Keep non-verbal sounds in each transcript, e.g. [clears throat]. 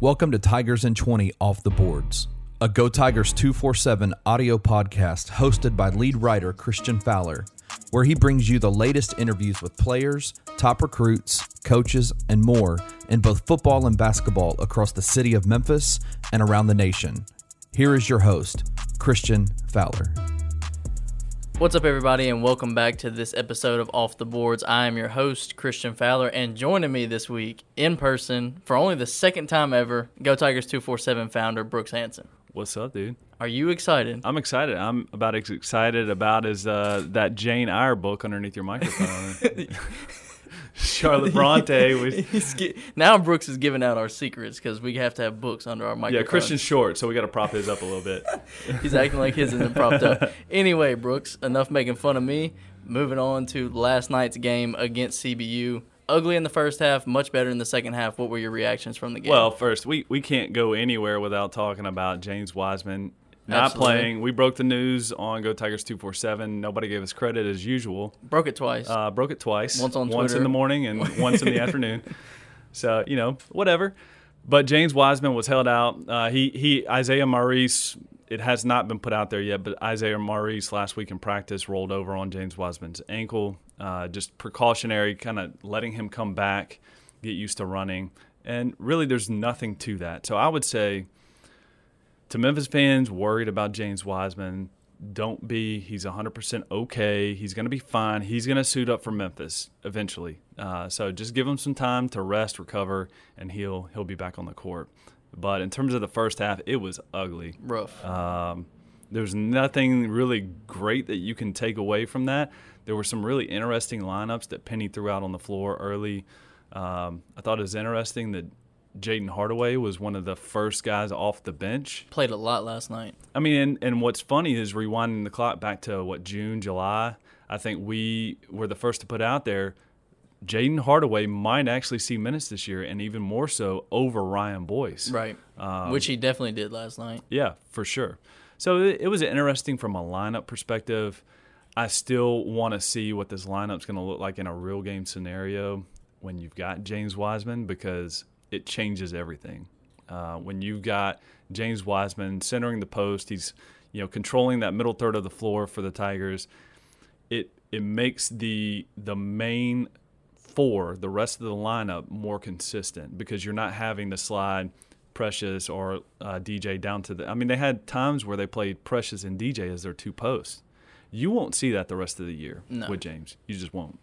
Welcome to Tigers in 20 Off the Boards, a Go Tigers 247 audio podcast hosted by lead writer Christian Fowler, where he brings you the latest interviews with players, top recruits, coaches, and more in both football and basketball across the city of Memphis and around the nation. Here is your host, Christian Fowler. What's up, everybody, and welcome back to this episode of Off the Boards. I am your host, Christian Fowler, and joining me this week in person for only the second time ever, Go Tigers 247 founder Brooks Hanson. What's up, dude? Are you excited? I'm excited. I'm about as excited about as uh, that Jane Eyre book underneath your microphone. [laughs] Charlotte Bronte was. [laughs] now Brooks is giving out our secrets because we have to have books under our microphone. Yeah, Christian's short, so we got to prop his up a little bit. [laughs] He's acting like his isn't propped up. [laughs] Anyway, Brooks, enough making fun of me. Moving on to last night's game against CBU. Ugly in the first half, much better in the second half. What were your reactions from the game? Well, first, we, we can't go anywhere without talking about James Wiseman not Absolutely. playing. We broke the news on Go Tigers two four seven. Nobody gave us credit as usual. Broke it twice. Uh, broke it twice. Once on Once in the morning and [laughs] once in the afternoon. So you know whatever. But James Wiseman was held out. Uh, he he Isaiah Maurice. It has not been put out there yet, but Isaiah Maurice last week in practice rolled over on James Wiseman's ankle. Uh, just precautionary, kind of letting him come back, get used to running, and really there's nothing to that. So I would say to Memphis fans worried about James Wiseman, don't be. He's 100% okay. He's going to be fine. He's going to suit up for Memphis eventually. Uh, so just give him some time to rest, recover, and he'll he'll be back on the court. But in terms of the first half, it was ugly. Rough. Um, there's nothing really great that you can take away from that. There were some really interesting lineups that Penny threw out on the floor early. Um, I thought it was interesting that Jaden Hardaway was one of the first guys off the bench. Played a lot last night. I mean, and, and what's funny is rewinding the clock back to what June, July. I think we were the first to put out there. Jaden Hardaway might actually see minutes this year, and even more so over Ryan Boyce. Right. Um, Which he definitely did last night. Yeah, for sure. So it, it was interesting from a lineup perspective. I still want to see what this lineup's going to look like in a real game scenario when you've got James Wiseman because it changes everything. Uh, when you've got James Wiseman centering the post, he's you know controlling that middle third of the floor for the Tigers. It it makes the the main four, the rest of the lineup, more consistent because you're not having to slide Precious or uh, DJ down to the. I mean, they had times where they played Precious and DJ as their two posts. You won't see that the rest of the year No. with James. You just won't.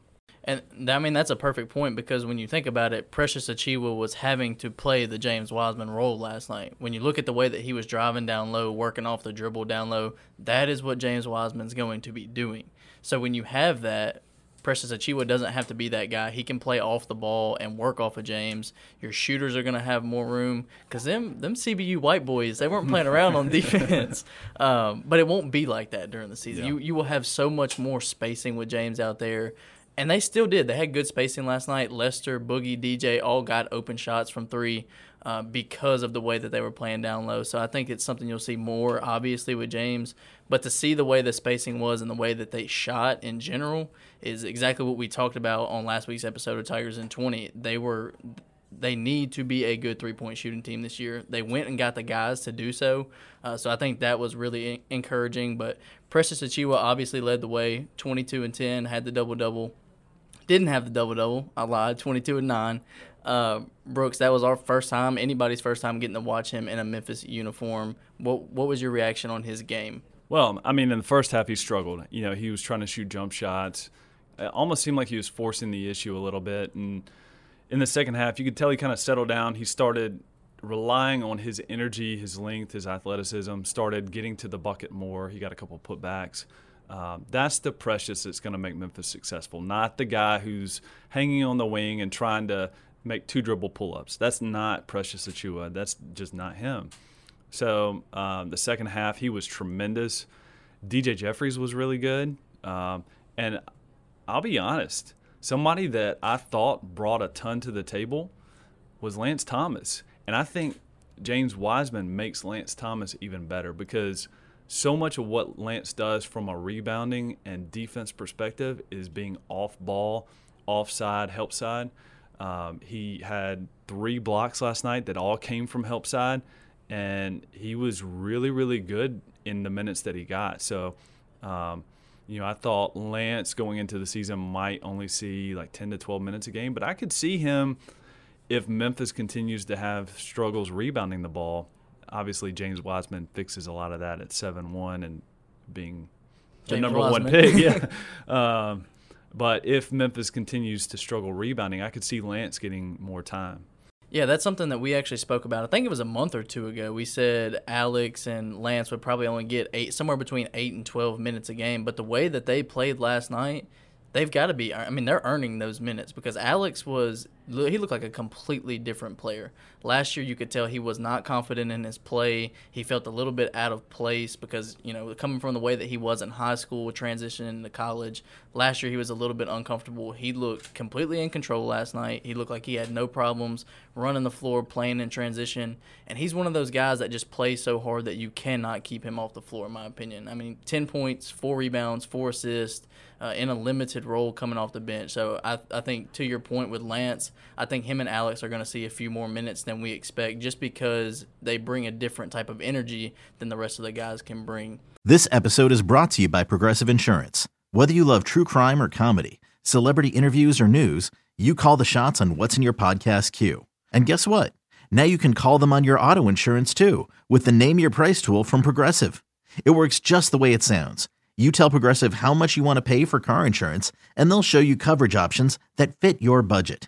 And I mean that's a perfect point because when you think about it, Precious Achiuwa was having to play the James Wiseman role last night. When you look at the way that he was driving down low, working off the dribble down low, that is what James Wiseman's going to be doing. So when you have that, Precious Achiuwa doesn't have to be that guy. He can play off the ball and work off of James. Your shooters are going to have more room because them them CBU white boys they weren't playing around on [laughs] defense. Um, but it won't be like that during the season. Yeah. You you will have so much more spacing with James out there. And they still did. They had good spacing last night. Lester, Boogie, DJ all got open shots from three uh, because of the way that they were playing down low. So I think it's something you'll see more, obviously, with James. But to see the way the spacing was and the way that they shot in general is exactly what we talked about on last week's episode of Tigers in 20. They were. They need to be a good three point shooting team this year. They went and got the guys to do so. Uh, so I think that was really en- encouraging. But Precious Achiuwa obviously led the way 22 and 10, had the double double didn't have the double double. I lied. Twenty two and nine. Uh, Brooks, that was our first time, anybody's first time getting to watch him in a Memphis uniform. What What was your reaction on his game? Well, I mean, in the first half, he struggled. You know, he was trying to shoot jump shots. It almost seemed like he was forcing the issue a little bit. And in the second half, you could tell he kind of settled down. He started relying on his energy, his length, his athleticism, started getting to the bucket more. He got a couple putbacks. Um, that's the precious that's going to make Memphis successful, not the guy who's hanging on the wing and trying to make two dribble pull ups. That's not Precious Achiuwa. That's just not him. So um, the second half, he was tremendous. DJ Jeffries was really good. Um, and I'll be honest, somebody that I thought brought a ton to the table was Lance Thomas. And I think James Wiseman makes Lance Thomas even better because so much of what Lance does from a rebounding and defense perspective is being off ball, offside, help side. Um, he had three blocks last night that all came from help side, and he was really, really good in the minutes that he got. So, um, you know, I thought Lance going into the season might only see like 10 to 12 minutes a game, but I could see him if Memphis continues to have struggles rebounding the ball. Obviously, James Wiseman fixes a lot of that at 7 1 and being the number Wiseman. one pick. [laughs] Yeah. um, but if Memphis continues to struggle rebounding, I could see Lance getting more time. Yeah, that's something that we actually spoke about. I think it was a month or two ago. We said Alex and Lance would probably only get eight, somewhere between eight and twelve minutes a game. But the way that they played last night, they've got to be. I mean, they're earning those minutes because Alex was. He looked like a completely different player. Last year, you could tell he was not confident in his play. He felt a little bit out of place because you know coming from the way that he was in high school, transitioning to college. Last year, he was a little bit uncomfortable. He looked completely in control last night. He looked like he had no problems running the floor, playing in transition. And he's one of those guys that just plays so hard that you cannot keep him off the floor, in my opinion. I mean, 10 points, four rebounds, four assists uh, in a limited role coming off the bench. So I, I think, to your point with Lance, I think him and Alex are going to see a few more minutes than we expect just because they bring a different type of energy than the rest of the guys can bring. This episode is brought to you by Progressive Insurance. Whether you love true crime or comedy, celebrity interviews or news, you call the shots on what's in your podcast queue. And guess what? Now you can call them on your auto insurance too with the Name Your Price tool from Progressive. It works just the way it sounds. You tell Progressive how much you want to pay for car insurance, and they'll show you coverage options that fit your budget.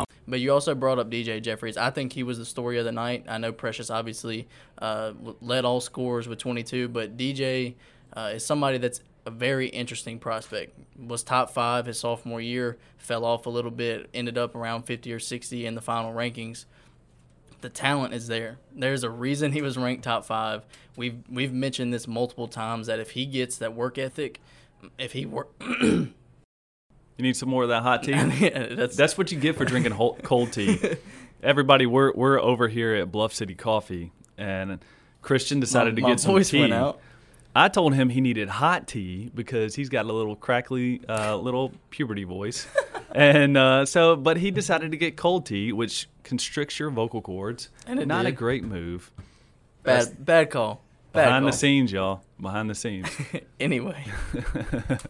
But you also brought up DJ Jeffries. I think he was the story of the night. I know Precious obviously uh, led all scores with 22, but DJ uh, is somebody that's a very interesting prospect. Was top five his sophomore year, fell off a little bit, ended up around 50 or 60 in the final rankings. The talent is there. There's a reason he was ranked top five. We've we've mentioned this multiple times that if he gets that work ethic, if he work, [clears throat] You need some more of that hot tea? [laughs] that's That's what you get for drinking cold tea. [laughs] Everybody, we're we're over here at Bluff City Coffee, and Christian decided to my get some voice tea. went out. I told him he needed hot tea because he's got a little crackly, uh, little puberty voice, [laughs] and uh, so. But he decided to get cold tea, which constricts your vocal cords. And Not a great move. Bad bad call. Bad Behind the scenes, y'all. Behind the scenes. anyway,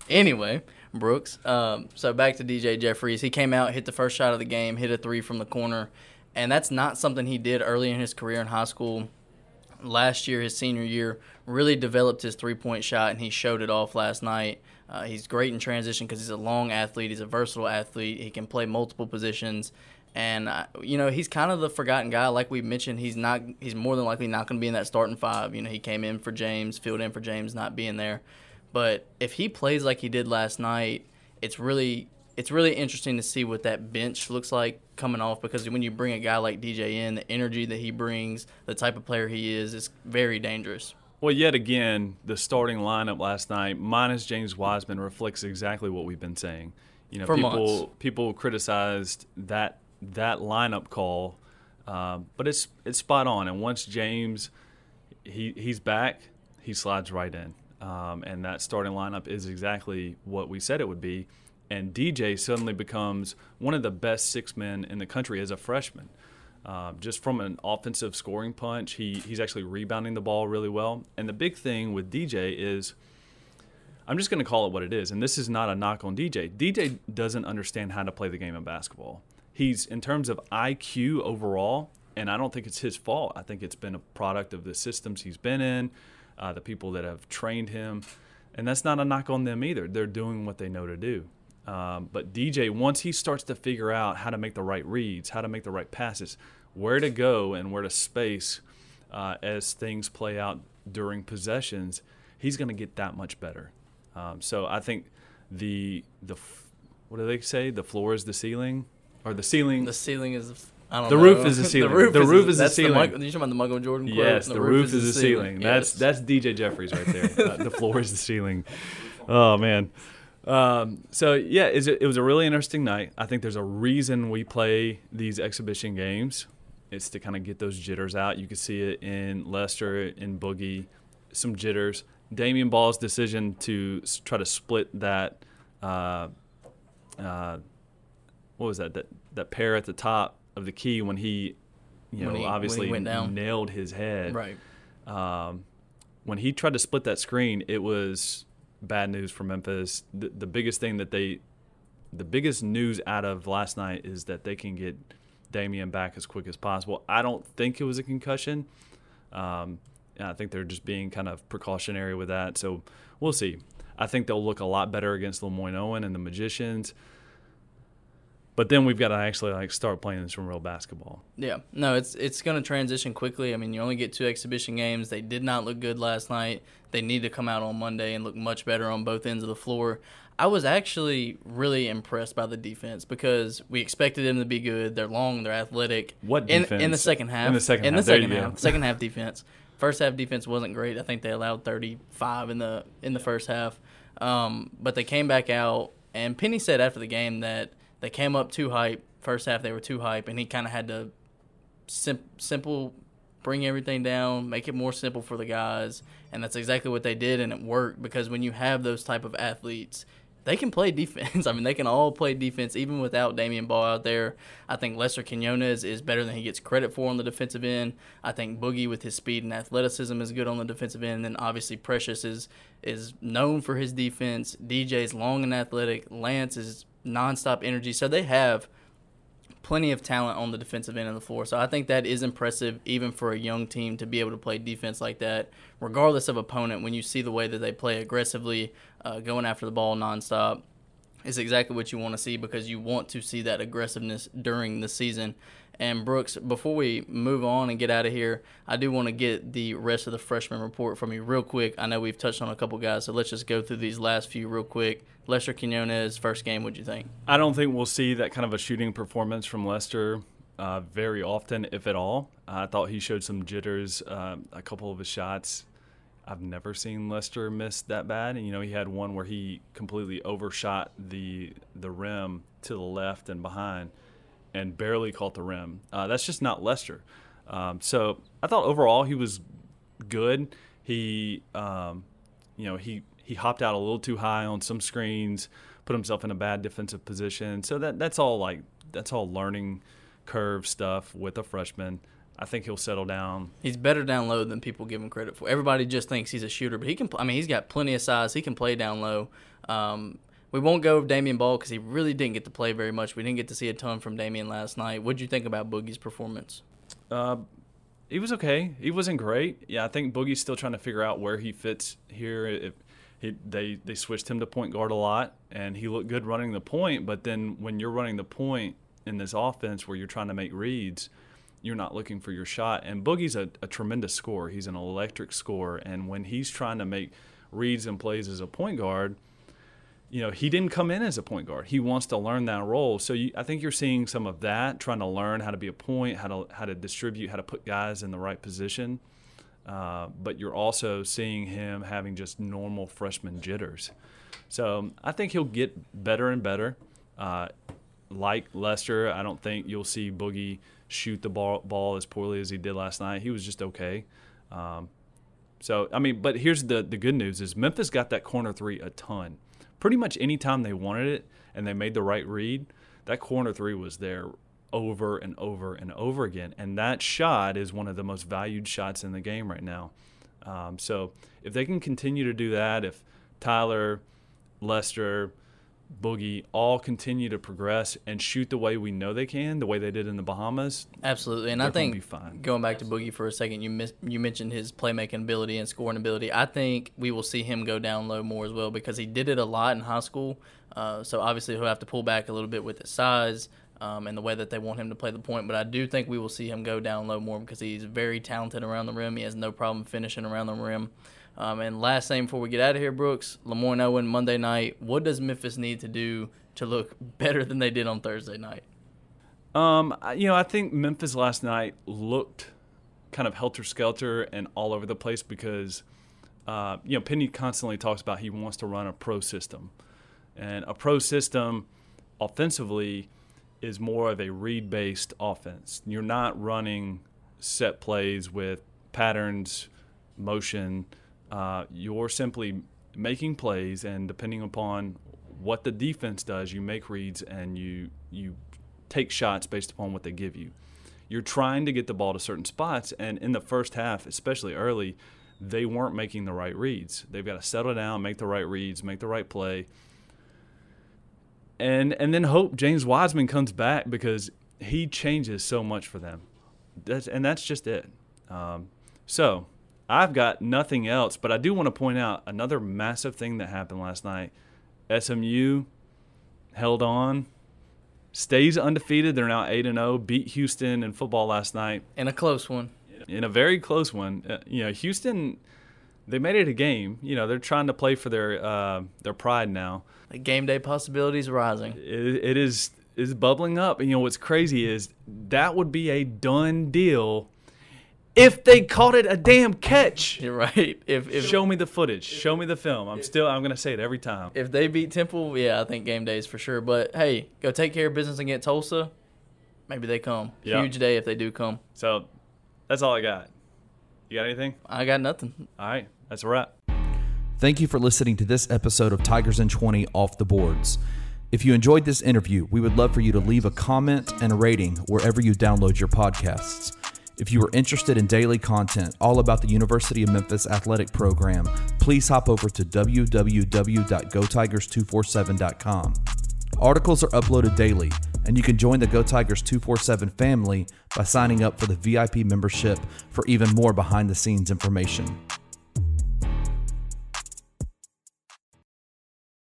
anyway, Brooks. Um, so back to DJ Jeffries. He came out, hit the first shot of the game, hit a three from the corner, and that's not something he did early in his career in high school. Last year, his senior year, really developed his three point shot, and he showed it off last night. Uh, he's great in transition because he's a long athlete. He's a versatile athlete. He can play multiple positions. And uh, you know he's kind of the forgotten guy, like we mentioned. He's not. He's more than likely not going to be in that starting five. You know he came in for James, filled in for James, not being there. But if he plays like he did last night, it's really it's really interesting to see what that bench looks like coming off. Because when you bring a guy like DJ in, the energy that he brings, the type of player he is, is very dangerous. Well, yet again, the starting lineup last night, minus James Wiseman, reflects exactly what we've been saying. You know, For people months. people criticized that that lineup call, um, but it's it's spot on. And once James he he's back, he slides right in, um, and that starting lineup is exactly what we said it would be. And DJ suddenly becomes one of the best six men in the country as a freshman. Um, just from an offensive scoring punch, he he's actually rebounding the ball really well. And the big thing with DJ is, I'm just going to call it what it is. And this is not a knock on DJ. DJ doesn't understand how to play the game of basketball. He's in terms of IQ overall, and I don't think it's his fault. I think it's been a product of the systems he's been in, uh, the people that have trained him, and that's not a knock on them either. They're doing what they know to do. Um, but DJ, once he starts to figure out how to make the right reads, how to make the right passes, where to go and where to space, uh, as things play out during possessions, he's going to get that much better. Um, so I think the the what do they say? The floor is the ceiling, or the ceiling. The ceiling is. I don't The know. roof is [laughs] the ceiling. the roof, The is, roof is the ceiling. Michael, you talking about the Michael Jordan quote? Yes, the, roof, is the ceiling. That's Yes. that's DJ Jeffries right there. [laughs] uh, the floor is the ceiling. Oh man. Um, so yeah, it was a really interesting night. I think there's a reason we play these exhibition games. It's to kind of get those jitters out. You can see it in Lester in Boogie, some jitters. Damion Baugh's decision to s- try to split that, uh, uh, what was that? That that pair at the top of the key when he, you know, he obviously went down. nailed his head right. um, when he tried to split that screen, it was bad news for Memphis. The, the biggest thing that they, the biggest news out of last night is that they can get Damion back as quick as possible. I don't think it was a concussion. Um, and I think they're just being kind of precautionary with that. So we'll see. I think they'll look a lot better against Lemoyne Owen and the Magicians. But then we've got to actually like start playing some real basketball. Yeah, no, it's it's going to transition quickly. I mean, you only get two exhibition games. They did not look good last night. They need to come out on Monday and look much better on both ends of the floor. I was actually really impressed by the defense because we expected them to be good. They're long, they're athletic. What in, defense? in the second half? In the second in half. the second half. Second half defense. First half defense wasn't great. I think they allowed 35 in the in the first half. Um, but they came back out, and Penny said after the game that they came up too hype. First half they were too hype, and he kind of had to sim- simple bring everything down, make it more simple for the guys, and that's exactly what they did, and it worked because when you have those type of athletes. They can play [laughs] defense. I mean, they can all play defense even without Damion Baugh out there. I think Lester Quinones is better than he gets credit for on the defensive end. I think Boogie with his speed and athleticism is good on the defensive end. And then obviously Precious is is known for his defense. DJ's long and athletic. Lance is nonstop energy. So they have plenty of talent on the defensive end of the floor. So I think that is impressive, even for a young team to be able to play defense like that, regardless of opponent. When you see the way that they play aggressively, uh, going after the ball nonstop, is exactly what you want to see because you want to see that aggressiveness during the season. And Brooks, before we move on and get out of here, I do want to get the rest of the freshman report from you real quick. I know we've touched on a couple guys, so let's just go through these last few real quick. Lester Quinones, first game, what'd you think? I don't think we'll see that kind of a shooting performance from Lester uh, very often, if at all. I thought he showed some jitters, uh, a couple of his shots. I've never seen Lester miss that bad. And, you know, he had one where he completely overshot the the rim to the left and behind and barely caught the rim. Uh, that's just not Lester. Um, so I thought overall he was good. He, um, you know, he he hopped out a little too high on some screens, put himself in a bad defensive position. So that that's all like that's all learning curve stuff with a freshman. I think he'll settle down. He's better down low than people give him credit for. Everybody just thinks he's a shooter, but he can. I mean, he's got plenty of size. He can play down low. Um, we won't go with Damion Baugh because he really didn't get to play very much. We didn't get to see a ton from Damian last night. What'd you think about Boogie's performance? Uh, he was okay. He wasn't great. Yeah, I think Boogie's still trying to figure out where he fits here. If he, they they switched him to point guard a lot, and he looked good running the point. But then when you're running the point in this offense where you're trying to make reads, you're not looking for your shot. And Boogie's a, a tremendous scorer. He's an electric scorer, and when he's trying to make reads and plays as a point guard, you know, he didn't come in as a point guard. He wants to learn that role. So you, I think you're seeing some of that, trying to learn how to be a point, how to how to distribute, how to put guys in the right position. Uh, but you're also seeing him having just normal freshman jitters. So I think he'll get better and better. Uh, like Lester, I don't think you'll see Boogie shoot the ball, ball as poorly as he did last night. He was just okay. Um, so I mean, but here's the the good news: is Memphis got that corner three a ton. Pretty much any time they wanted it and they made the right read, that corner three was there over and over and over again. And that shot is one of the most valued shots in the game right now. Um, so if they can continue to do that, if Tyler, Lester, Boogie all continue to progress and shoot the way we know they can, the way they did in the Bahamas, Absolutely, and I think going back to Boogie for a second, you mis- you mentioned his playmaking ability and scoring ability. I think we will see him go down low more as well because he did it a lot in high school. Uh, so obviously he'll have to pull back a little bit with his size. um, and the way that they want him to play the point. But I do think we will see him go down low more because he's very talented around the rim. He has no problem finishing around the rim. Um, and last thing before we get out of here, Brooks, Lemoyne Owen Monday night. What does Memphis need to do to look [laughs] better than they did on Thursday night? Um, you know, I think Memphis last night looked kind of helter skelter and all over the place because, uh, you know, Penny constantly talks about he wants to run a pro system, and a pro system, offensively, is more of a read-based offense. You're not running set plays with patterns, motion. Uh, you're simply making plays, and depending upon what the defense does, you make reads and you you take shots based upon what they give you. You're trying to get the ball to certain spots, and in the first half, especially early, they weren't making the right reads. They've got to settle down, make the right reads, make the right play, and and then hope James Wiseman comes back because he changes so much for them. That's and that's just it. Um, so I've got nothing else, but I do want to point out another massive thing that happened last night. SMU held on stays undefeated. They're now 8 and 0, beat Houston in football last night. In a close one. In a very close one. Uh, you know, Houston they made it a game. You know, they're trying to play for their uh, their pride now. The game day possibilities rising. It, it is is bubbling up. And you know what's crazy is that would be a done deal if they called it a damn catch. [laughs] You're right. If, if show me the footage, show me the film. I'm still I'm gonna say it every time. If they beat Temple, yeah, I think game days for sure. But hey, go take care of business against Tulsa. Maybe they come. Yep. Huge day if they do come. So that's all I got. You got anything? I got nothing. All right, that's a wrap. Thank you for listening to this episode of Tigers in 20 Off the Boards. If you enjoyed this interview, we would love for you to leave a comment and a rating wherever you download your podcasts. If you are interested in daily content all about the University of Memphis athletic program, please hop over to www.gotigers247.com. Articles are uploaded daily, and you can join the Go Tigers 247 family by signing up for the VIP membership for even more behind the scenes information.